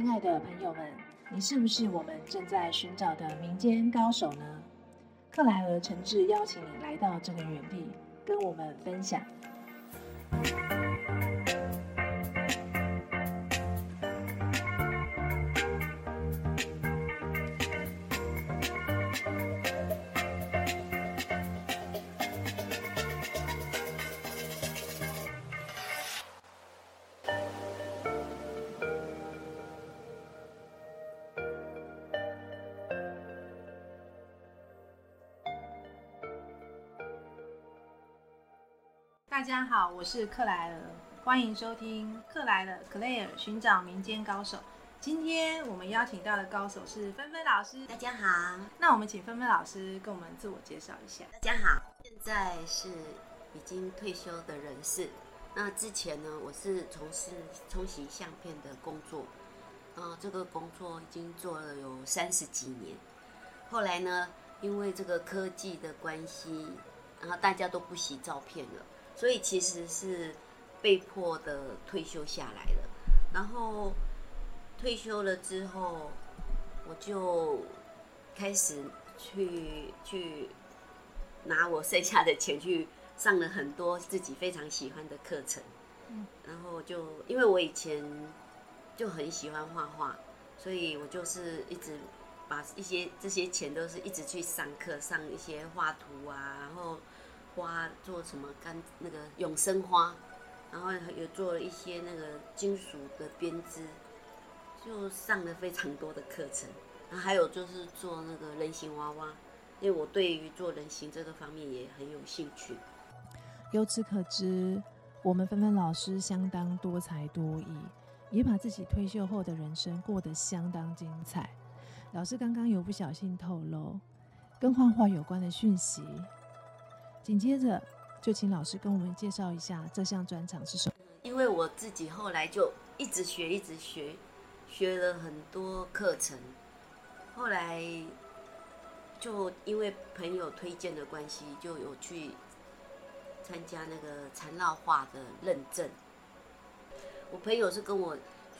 亲爱的朋友们，你是不是我们正在寻找的民间高手呢？克莱尔诚挚邀请你来到这个园地，跟我们分享。大家好，我是克莱尔，欢迎收听克莱尔 Claire 寻找民间高手。今天我们邀请到的高手是芬芬老师。大家好，那我们请芬芬老师跟我们自我介绍一下。大家好，现在是已经退休的人士。那之前呢，我是从事冲洗相片的工作，呃，这个工作已经做了有三十几年。后来呢，因为这个科技的关系，然后大家都不洗照片了。所以其实是被迫的退休下来了，然后退休了之后，我就开始去去拿我剩下的钱去上了很多自己非常喜欢的课程，嗯，然后就因为我以前就很喜欢画画，所以我就是一直把一些这些钱都是一直去上课，上一些画图啊，然后。花做什么干那个永生花，然后也做了一些那个金属的编织，就上了非常多的课程。然后还有就是做那个人形娃娃，因为我对于做人形这个方面也很有兴趣。由此可知，我们芬芬老师相当多才多艺，也把自己退休后的人生过得相当精彩。老师刚刚有不小心透露跟画画有关的讯息。紧接着，就请老师跟我们介绍一下这项专长是什么。因为我自己后来就一直学，一直学，学了很多课程。后来就因为朋友推荐的关系，就有去参加那个缠绕画的认证。我朋友是跟我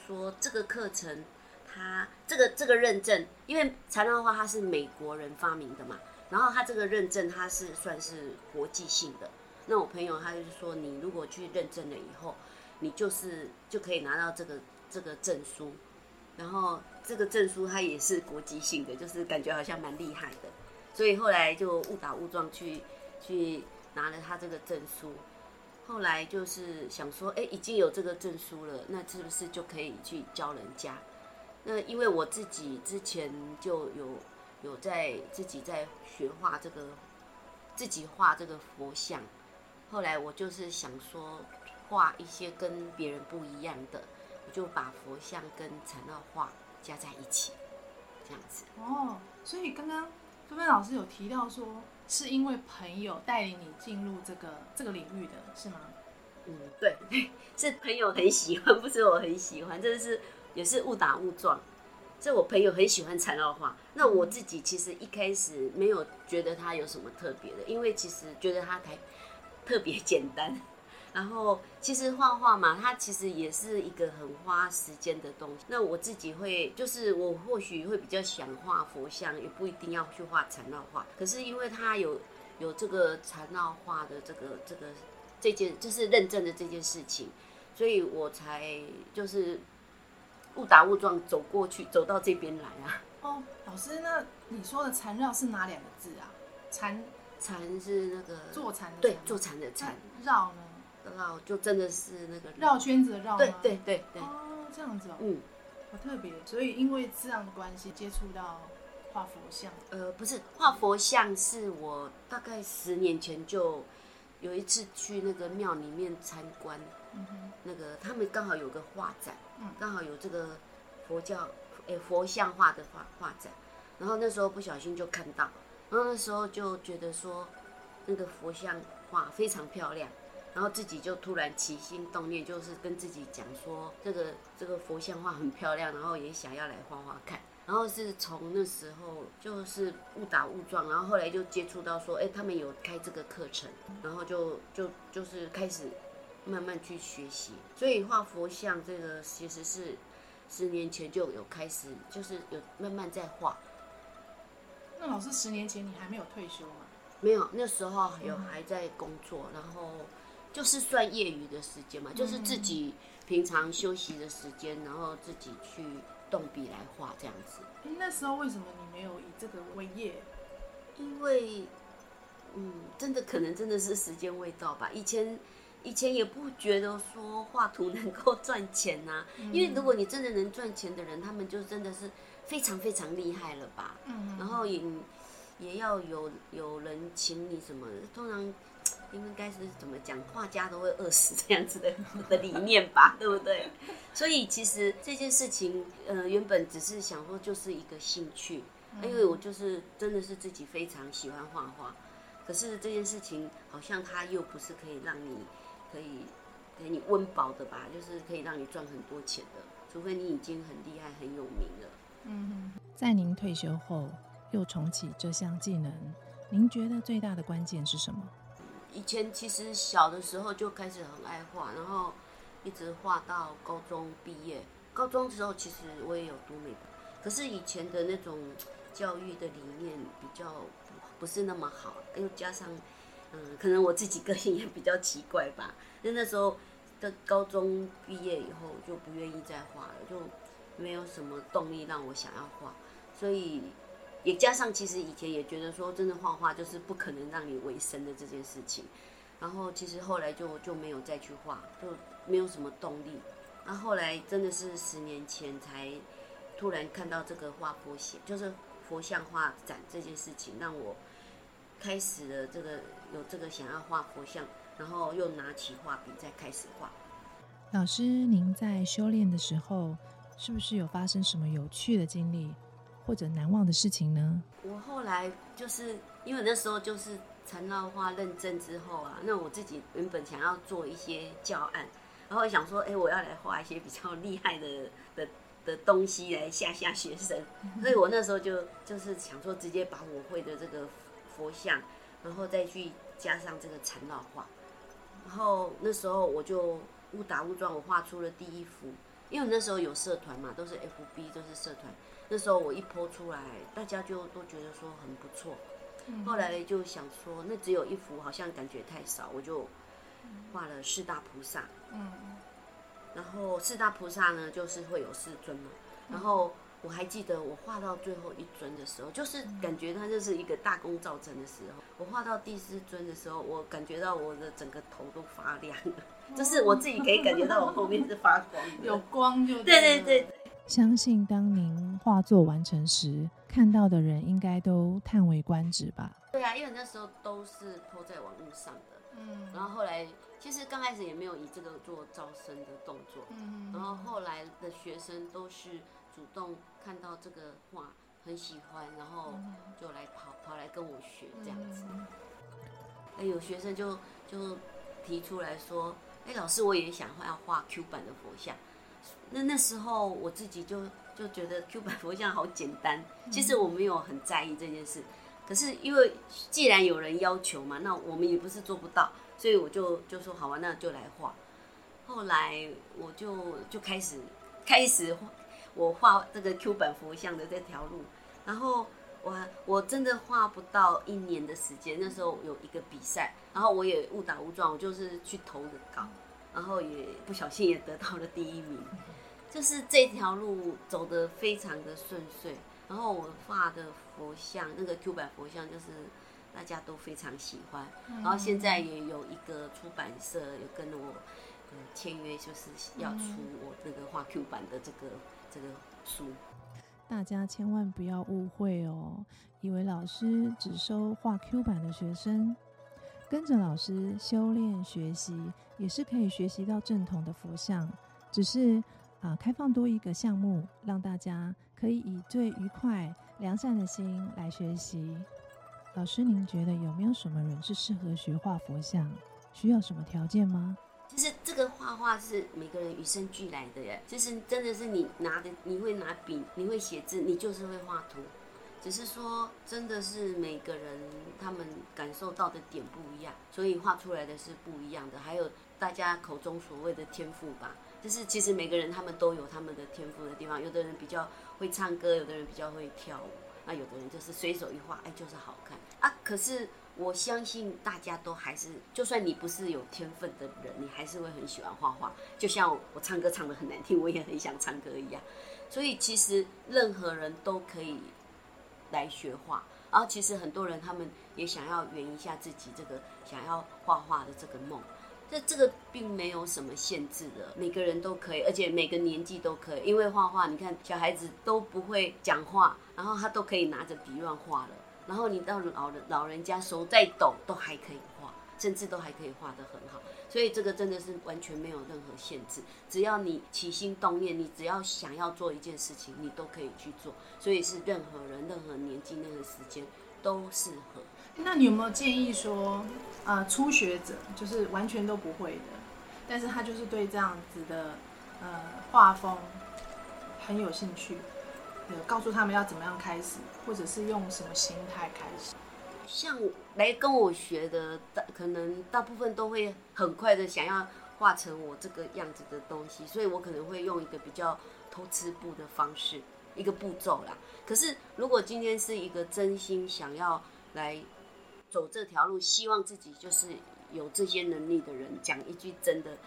说，这个课程，他这个这个认证，因为缠绕画它是美国人发明的嘛。然后他这个认证，他是算是国际性的。那我朋友他就说，你如果去认证了以后，你就是就可以拿到这个这个证书。然后这个证书它也是国际性的，就是感觉好像蛮厉害的。所以后来就误打误撞去去拿了他这个证书。后来就是想说，哎，已经有这个证书了，那是不是就可以去教人家？那因为我自己之前就有。有在自己在学画这个，自己画这个佛像。后来我就是想说，画一些跟别人不一样的，我就把佛像跟缠绕画加在一起，这样子。哦，所以刚刚菲菲老师有提到说，是因为朋友带领你进入这个这个领域的是吗？嗯，对，是朋友很喜欢，不是我很喜欢，真的是也是误打误撞。这我朋友很喜欢缠绕画，那我自己其实一开始没有觉得它有什么特别的，因为其实觉得它太特别简单。然后其实画画嘛，它其实也是一个很花时间的东西。那我自己会，就是我或许会比较想画佛像，也不一定要去画缠绕画。可是因为它有有这个缠绕画的这个这个这件，就是认证的这件事情，所以我才就是。误打误撞走过去，走到这边来啊！哦，老师，那你说的缠绕是哪两个字啊？缠缠是那个坐禅的对，坐禅的禅。绕呢？绕就真的是那个绕圈子的绕吗？对对对对。哦，这样子哦。嗯，好特别。所以因为这样的关系，接触到画佛像。呃，不是画佛像，是我大概十年前就有一次去那个庙里面参观。嗯哼。那个他们刚好有个画展。刚好有这个佛教诶佛像画的画画展，然后那时候不小心就看到，然后那时候就觉得说那个佛像画非常漂亮，然后自己就突然起心动念，就是跟自己讲说这个这个佛像画很漂亮，然后也想要来画画看，然后是从那时候就是误打误撞，然后后来就接触到说，哎，他们有开这个课程，然后就就就是开始。慢慢去学习，所以画佛像这个其实是十年前就有开始，就是有慢慢在画。那老师，十年前你还没有退休吗？没有，那时候有还在工作，然后就是算业余的时间嘛，就是自己平常休息的时间，然后自己去动笔来画这样子。哎，那时候为什么你没有以这个为业？因为，嗯，真的可能真的是时间未到吧。以前以前也不觉得说画图能够赚钱呐，因为如果你真的能赚钱的人，他们就真的是非常非常厉害了吧。嗯，然后也。也要有有人请你什么？通常应该是怎么讲？画家都会饿死这样子的 的理念吧，对不对？所以其实这件事情，呃，原本只是想说就是一个兴趣，因为我就是真的是自己非常喜欢画画。可是这件事情好像它又不是可以让你可以给你温饱的吧？就是可以让你赚很多钱的，除非你已经很厉害、很有名了。嗯，在您退休后。又重启这项技能，您觉得最大的关键是什么？以前其实小的时候就开始很爱画，然后一直画到高中毕业。高中的时候其实我也有读美，可是以前的那种教育的理念比较不是那么好，又加上嗯，可能我自己个性也比较奇怪吧。那那时候的高中毕业以后就不愿意再画了，就没有什么动力让我想要画，所以。也加上，其实以前也觉得说，真的画画就是不可能让你为生的这件事情。然后其实后来就就没有再去画，就没有什么动力。那后来真的是十年前才突然看到这个画佛写，就是佛像画展这件事情，让我开始了这个有这个想要画佛像，然后又拿起画笔再开始画。老师，您在修炼的时候，是不是有发生什么有趣的经历？或者难忘的事情呢？我后来就是因为那时候就是缠绕画认证之后啊，那我自己原本想要做一些教案，然后想说，哎，我要来画一些比较厉害的 的的东西来吓吓学生，所以我那时候就就是想说，直接把我会的这个佛像，然后再去加上这个缠绕画，然后那时候我就误打误撞，我画出了第一幅，因为那时候有社团嘛，都是 FB，都是社团。那时候我一泼出来，大家就都觉得说很不错。后来就想说，那只有一幅，好像感觉太少，我就画了四大菩萨。嗯。然后四大菩萨呢，就是会有四尊嘛。然后我还记得，我画到最后一尊的时候，就是感觉它就是一个大功造成的时候。我画到第四尊的时候，我感觉到我的整个头都发亮了，就是我自己可以感觉到我后面是发光的，有光就对对对。相信当您画作完成时，看到的人应该都叹为观止吧？对啊，因为那时候都是拖在网络上的，嗯，然后后来其实刚开始也没有以这个做招生的动作，嗯，然后后来的学生都是主动看到这个画很喜欢，然后就来跑跑来跟我学这样子。哎，有学生就就提出来说，哎，老师我也想要画 Q 版的佛像。那那时候我自己就就觉得 Q 版佛像好简单，其实我没有很在意这件事。可是因为既然有人要求嘛，那我们也不是做不到，所以我就就说好吧，那就来画。后来我就就开始开始画我画这个 Q 版佛像的这条路，然后我我真的画不到一年的时间，那时候有一个比赛，然后我也误打误撞，我就是去投的稿。然后也不小心也得到了第一名，就是这条路走得非常的顺遂。然后我画的佛像，那个 Q 版佛像就是大家都非常喜欢。然后现在也有一个出版社有跟我签约，就是要出我那个画 Q 版的这个这个书。大家千万不要误会哦，以为老师只收画 Q 版的学生。跟着老师修炼学习，也是可以学习到正统的佛像，只是啊，开放多一个项目，让大家可以以最愉快、良善的心来学习。老师，您觉得有没有什么人是适合学画佛像？需要什么条件吗？其实这个画画是每个人与生俱来的耶，就是真的是你拿的，你会拿笔，你会写字，你就是会画图。只是说真的是每个人他们感受到的点不一样，所以画出来的是不一样的。还有大家口中所谓的天赋吧，就是其实每个人他们都有他们的天赋的地方，有的人比较会唱歌，有的人比较会跳舞，那有的人就是随手一画，哎，就是好看啊。可是。我相信大家都还是，就算你不是有天分的人，你还是会很喜欢画画。就像我唱歌唱的很难听，我也很想唱歌一样。所以其实任何人都可以来学画。然后其实很多人他们也想要圆一下自己这个想要画画的这个梦。这这个并没有什么限制的，每个人都可以，而且每个年纪都可以。因为画画，你看小孩子都不会讲话，然后他都可以拿着笔乱画了。然后你到老人老人家手再抖都还可以画，甚至都还可以画得很好，所以这个真的是完全没有任何限制，只要你起心动念，你只要想要做一件事情，你都可以去做，所以是任何人、任何年纪、任何时间都适合。那你有没有建议说，呃，初学者就是完全都不会的，但是他就是对这样子的呃画风很有兴趣？告诉他们要怎么样开始，或者是用什么心态开始。像来跟我学的，大可能大部分都会很快的想要画成我这个样子的东西，所以我可能会用一个比较偷吃步的方式，一个步骤啦。可是如果今天是一个真心想要来走这条路，希望自己就是有这些能力的人，讲一句真的，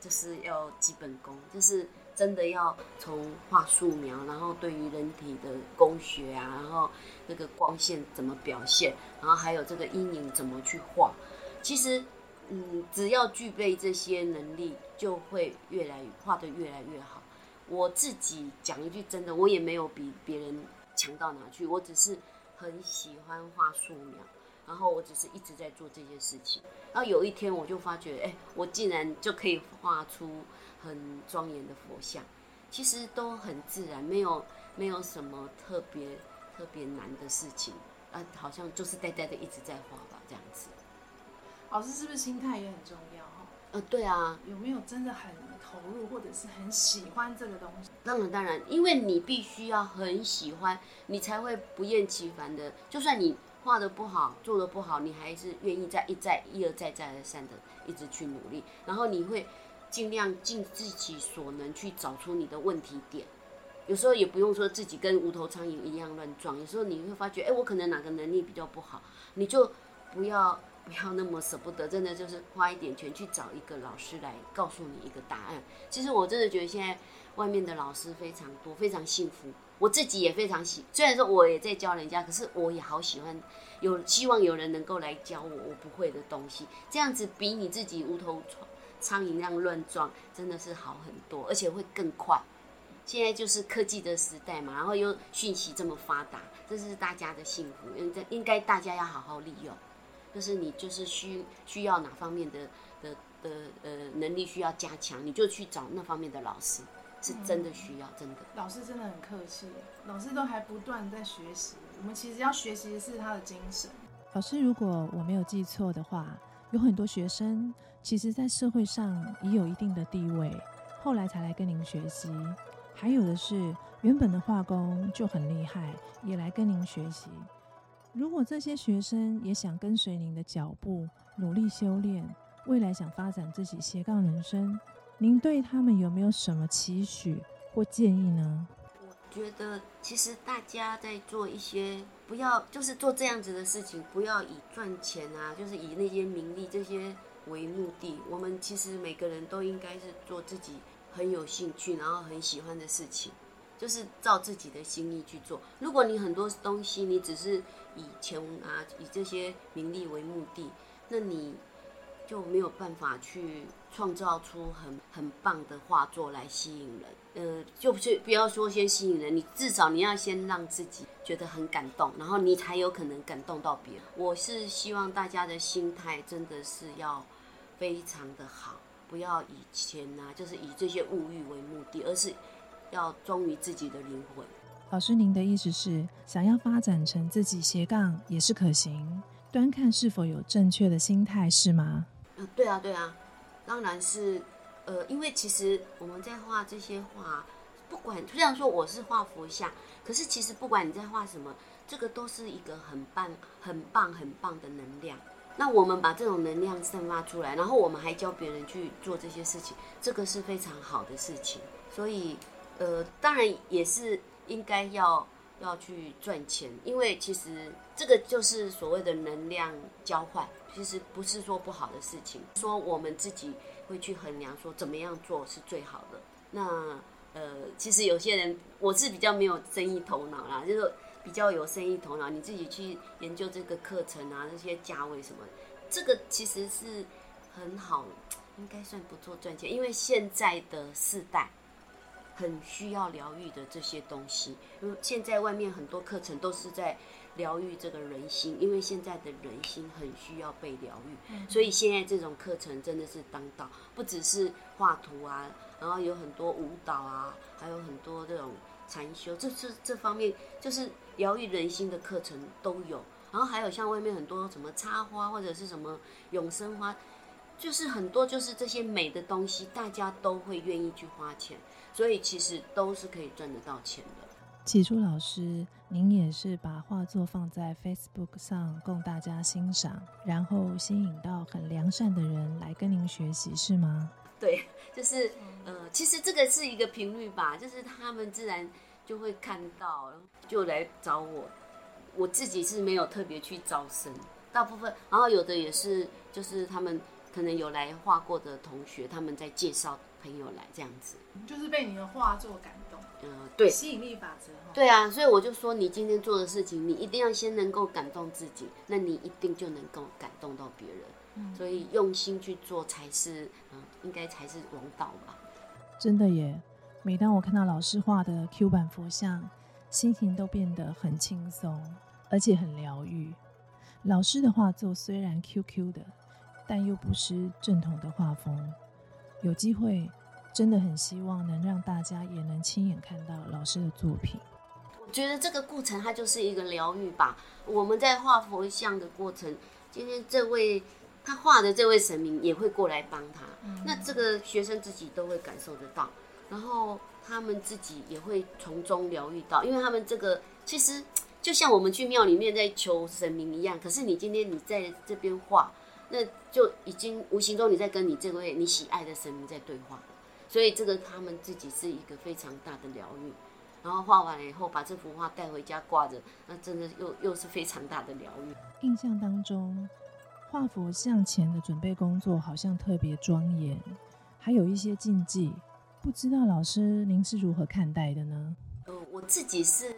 就是要基本功，就是。真的要从画素描，然后对于人体的工学啊，然后那个光线怎么表现，然后还有这个阴影怎么去画，其实，嗯，只要具备这些能力，就会越来越画的越来越好。我自己讲一句真的，我也没有比别人强到哪去，我只是很喜欢画素描，然后我只是一直在做这些事情。然后有一天我就发觉，哎，我竟然就可以画出。很庄严的佛像，其实都很自然，没有没有什么特别特别难的事情，啊，好像就是呆呆的一直在画吧，这样子。老师是不是心态也很重要？哈，呃，对啊。有没有真的很投入，或者是很喜欢这个东西？当然当然，因为你必须要很喜欢，你才会不厌其烦的，就算你画的不好，做的不好，你还是愿意再一再一而再再而三的一直去努力，然后你会。尽量尽自己所能去找出你的问题点，有时候也不用说自己跟无头苍蝇一样乱撞。有时候你会发觉，哎，我可能哪个能力比较不好，你就不要不要那么舍不得，真的就是花一点钱去找一个老师来告诉你一个答案。其实我真的觉得现在外面的老师非常多，非常幸福。我自己也非常喜，虽然说我也在教人家，可是我也好喜欢，有希望有人能够来教我我不会的东西，这样子比你自己无头苍。苍蝇那样乱撞，真的是好很多，而且会更快。现在就是科技的时代嘛，然后又讯息这么发达，这是大家的幸福，应该应该大家要好好利用。就是你就是需需要哪方面的的的呃能力需要加强，你就去找那方面的老师，是真的需要，真的。老师真的很客气，老师都还不断在学习。我们其实要学习的是他的精神。老师，如果我没有记错的话。有很多学生，其实在社会上已有一定的地位，后来才来跟您学习；还有的是原本的画工就很厉害，也来跟您学习。如果这些学生也想跟随您的脚步，努力修炼，未来想发展自己斜杠人生，您对他们有没有什么期许或建议呢？我觉得其实大家在做一些不要就是做这样子的事情，不要以赚钱啊，就是以那些名利这些为目的。我们其实每个人都应该是做自己很有兴趣，然后很喜欢的事情，就是照自己的心意去做。如果你很多东西你只是以钱啊，以这些名利为目的，那你就没有办法去创造出很很棒的画作来吸引人。呃，就不不要说先吸引人，你至少你要先让自己觉得很感动，然后你才有可能感动到别人。我是希望大家的心态真的是要非常的好，不要以钱呐，就是以这些物欲为目的，而是要忠于自己的灵魂。老师，您的意思是想要发展成自己斜杠也是可行，端看是否有正确的心态，是吗？对啊，对啊，当然是。呃，因为其实我们在画这些画，不管虽然说我是画佛像，可是其实不管你在画什么，这个都是一个很棒、很棒、很棒的能量。那我们把这种能量散发出来，然后我们还教别人去做这些事情，这个是非常好的事情。所以，呃，当然也是应该要要去赚钱，因为其实这个就是所谓的能量交换，其实不是说不好的事情。说我们自己会去衡量说怎么样做是最好的。那呃，其实有些人我是比较没有生意头脑啦，就是比较有生意头脑，你自己去研究这个课程啊，这些价位什么，这个其实是很好，应该算不错赚钱，因为现在的世代很需要疗愈的这些东西，因为现在外面很多课程都是在疗愈这个人心，因为现在的人心很需要被疗愈，所以现在这种课程真的是当道，不只是画图啊，然后有很多舞蹈啊，还有很多这种禅修，这这这方面就是疗愈人心的课程都有，然后还有像外面很多什么插花或者是什么永生花，就是很多就是这些美的东西，大家都会愿意去花钱，所以其实都是可以赚得到钱的。起初，老师您也是把画作放在 Facebook 上供大家欣赏，然后吸引到很良善的人来跟您学习，是吗？对，就是呃，其实这个是一个频率吧，就是他们自然就会看到，就来找我。我自己是没有特别去招生，大部分，然后有的也是，就是他们可能有来画过的同学，他们在介绍朋友来这样子。就是被你的画作感动，嗯、对，吸引力法则哈。对啊，所以我就说，你今天做的事情，你一定要先能够感动自己，那你一定就能够感动到别人。所以用心去做才是，嗯，应该才是王道吧。真的耶！每当我看到老师画的 Q 版佛像，心情都变得很轻松，而且很疗愈。老师的画作虽然 QQ 的，但又不失正统的画风。有机会，真的很希望能让大家也能亲眼看到老师的作品。我觉得这个过程它就是一个疗愈吧。我们在画佛像的过程，今天这位他画的这位神明也会过来帮他，那这个学生自己都会感受得到，然后他们自己也会从中疗愈到，因为他们这个其实就像我们去庙里面在求神明一样，可是你今天你在这边画，那就已经无形中你在跟你这位你喜爱的神明在对话了，所以这个他们自己是一个非常大的疗愈。然后画完了以后，把这幅画带回家挂着，那真的又又是非常大的疗愈。印象当中，画佛像前的准备工作好像特别庄严，还有一些禁忌，不知道老师您是如何看待的呢？呃，我自己是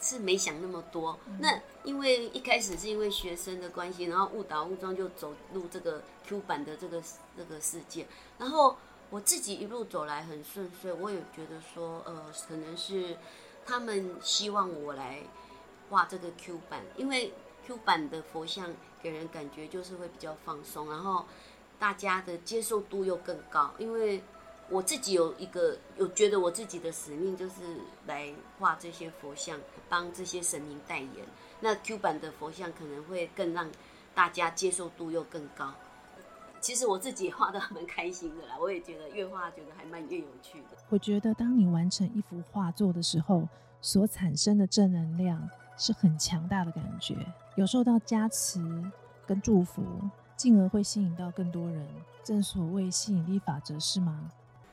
是没想那么多。那因为一开始是因为学生的关系，然后误打误撞就走入这个 Q 版的这个这个世界，然后我自己一路走来很顺遂。我也觉得说，呃，可能是他们希望我来画这个 Q 版，因为 Q 版的佛像给人感觉就是会比较放松，然后大家的接受度又更高，因为。我自己有一个有觉得我自己的使命就是来画这些佛像，帮这些神明代言。那 Q 版的佛像可能会更让大家接受度又更高。其实我自己画的蛮开心的啦，我也觉得越画觉得还蛮越有趣的。我觉得当你完成一幅画作的时候，所产生的正能量是很强大的感觉，有受到加持跟祝福，进而会吸引到更多人。正所谓吸引力法则，是吗？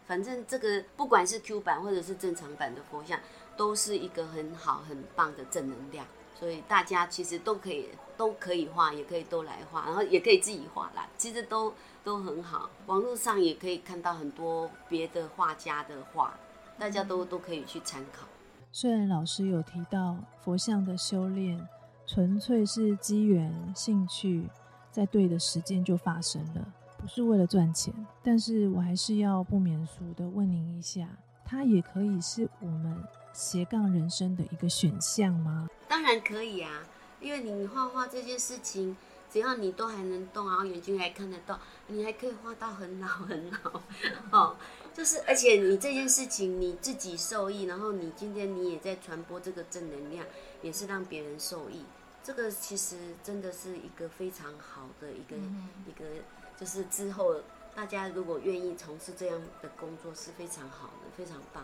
反正这个不管是 Q 版或者是正常版的佛像，都是一个很好很棒的正能量，所以大家其实都可以都可以画，也可以都来画，然后也可以自己画啦，其实都都很好。网络上也可以看到很多别的画家的画，大家都都可以去参考。虽然老师有提到佛像的修炼纯粹是机缘兴趣，在对的时间就发生了。不是为了赚钱，但是我还是要不免俗的问您一下，它也可以是我们斜杠人生的一个选项吗？当然可以啊，因为你画画这件事情，只要你都还能动，然后眼睛还看得到，你还可以画到很老很老哦。就是而且你这件事情你自己受益，然后你今天你也在传播这个正能量，也是让别人受益。这个其实真的是一个非常好的一个一个。就是之后大家如果愿意从事这样的工作是非常好的，非常棒。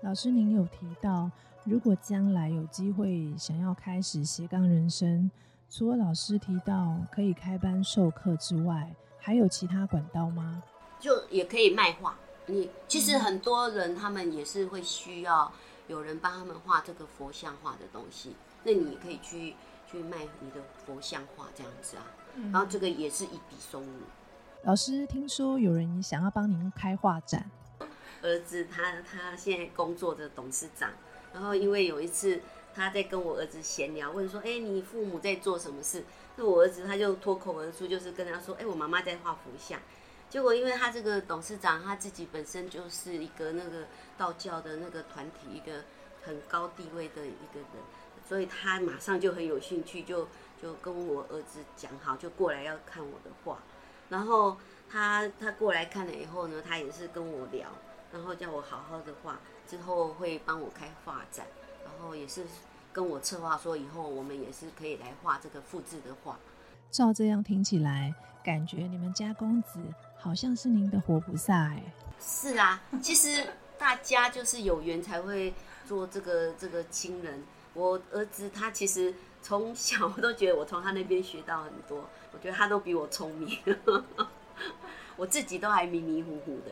老师，您有提到，如果将来有机会想要开始斜杠人生，除了老师提到可以开班授课之外，还有其他管道吗？就也可以卖画。你其实很多人他们也是会需要有人帮他们画这个佛像画的东西，那你可以去去卖你的佛像画这样子啊，然后这个也是一笔收入。老师，听说有人想要帮您开画展。儿子他他现在工作的董事长，然后因为有一次他在跟我儿子闲聊，问说：“哎，你父母在做什么事？”那我儿子他就脱口而出，就是跟他说：“哎，我妈妈在画佛像。”结果因为他这个董事长他自己本身就是一个那个道教的那个团体一个很高地位的一个人，所以他马上就很有兴趣，就就跟我儿子讲好，就过来要看我的画。然后他他过来看了以后呢，他也是跟我聊。然后叫我好好的画，之后会帮我开画展，然后也是跟我策划说，以后我们也是可以来画这个复制的画。照这样听起来，感觉你们家公子好像是您的活菩萨哎。是啊，其实大家就是有缘才会做这个这个亲人。我儿子他其实从小我都觉得我从他那边学到很多，我觉得他都比我聪明，我自己都还迷迷糊糊的。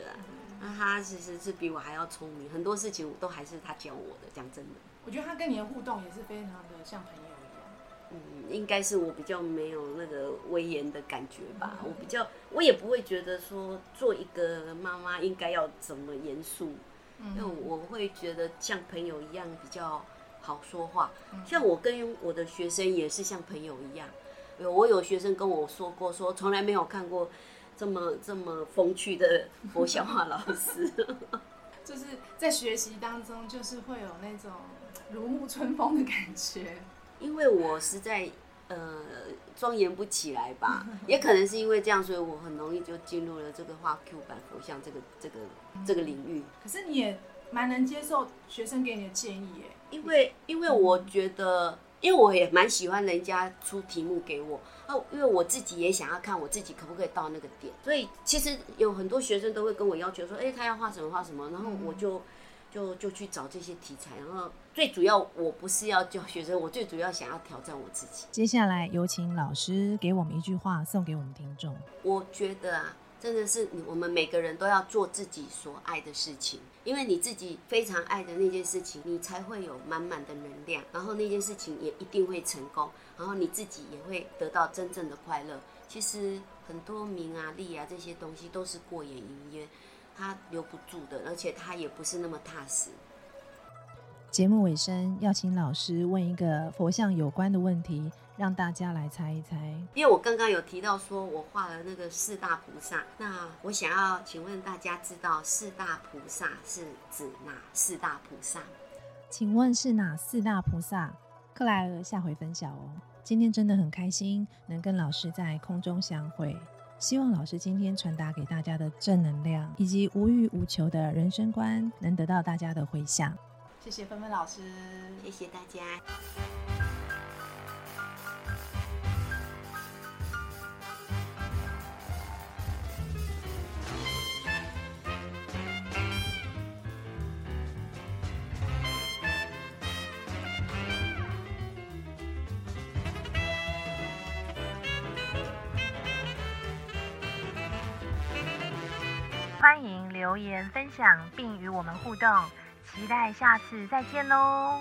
那他其实是比我还要聪明，很多事情都还是他教我的。讲真的，我觉得他跟你的互动也是非常的像朋友一样。嗯，应该是我比较没有那个威严的感觉吧。我比较，我也不会觉得说做一个妈妈应该要怎么严肃，因为我会觉得像朋友一样比较好说话。像我跟我的学生也是像朋友一样。有我有学生跟我说过，说从来没有看过。这么这么风趣的佛笑话老师，就是在学习当中，就是会有那种如沐春风的感觉。因为我实在呃庄严不起来吧，也可能是因为这样，所以我很容易就进入了这个画 Q 版佛像这个这个这个领域。可是你也蛮能接受学生给你的建议耶，因为因为我觉得。因为我也蛮喜欢人家出题目给我，哦，因为我自己也想要看我自己可不可以到那个点，所以其实有很多学生都会跟我要求说，哎，他要画什么画什么，然后我就就就去找这些题材，然后最主要我不是要教学生，我最主要想要挑战我自己。接下来有请老师给我们一句话送给我们听众。我觉得啊。真的是我们每个人都要做自己所爱的事情，因为你自己非常爱的那件事情，你才会有满满的能量，然后那件事情也一定会成功，然后你自己也会得到真正的快乐。其实很多名啊利啊这些东西都是过眼云烟，它留不住的，而且它也不是那么踏实。节目尾声要请老师问一个佛像有关的问题，让大家来猜一猜。因为我刚刚有提到说我画了那个四大菩萨，那我想要请问大家知道四大菩萨是指哪四大菩萨？请问是哪四大菩萨？克莱尔下回分享哦。今天真的很开心能跟老师在空中相会，希望老师今天传达给大家的正能量以及无欲无求的人生观能得到大家的回响。谢谢芬芬老师，谢谢大家。留言分享并与我们互动。期待下次再见喽！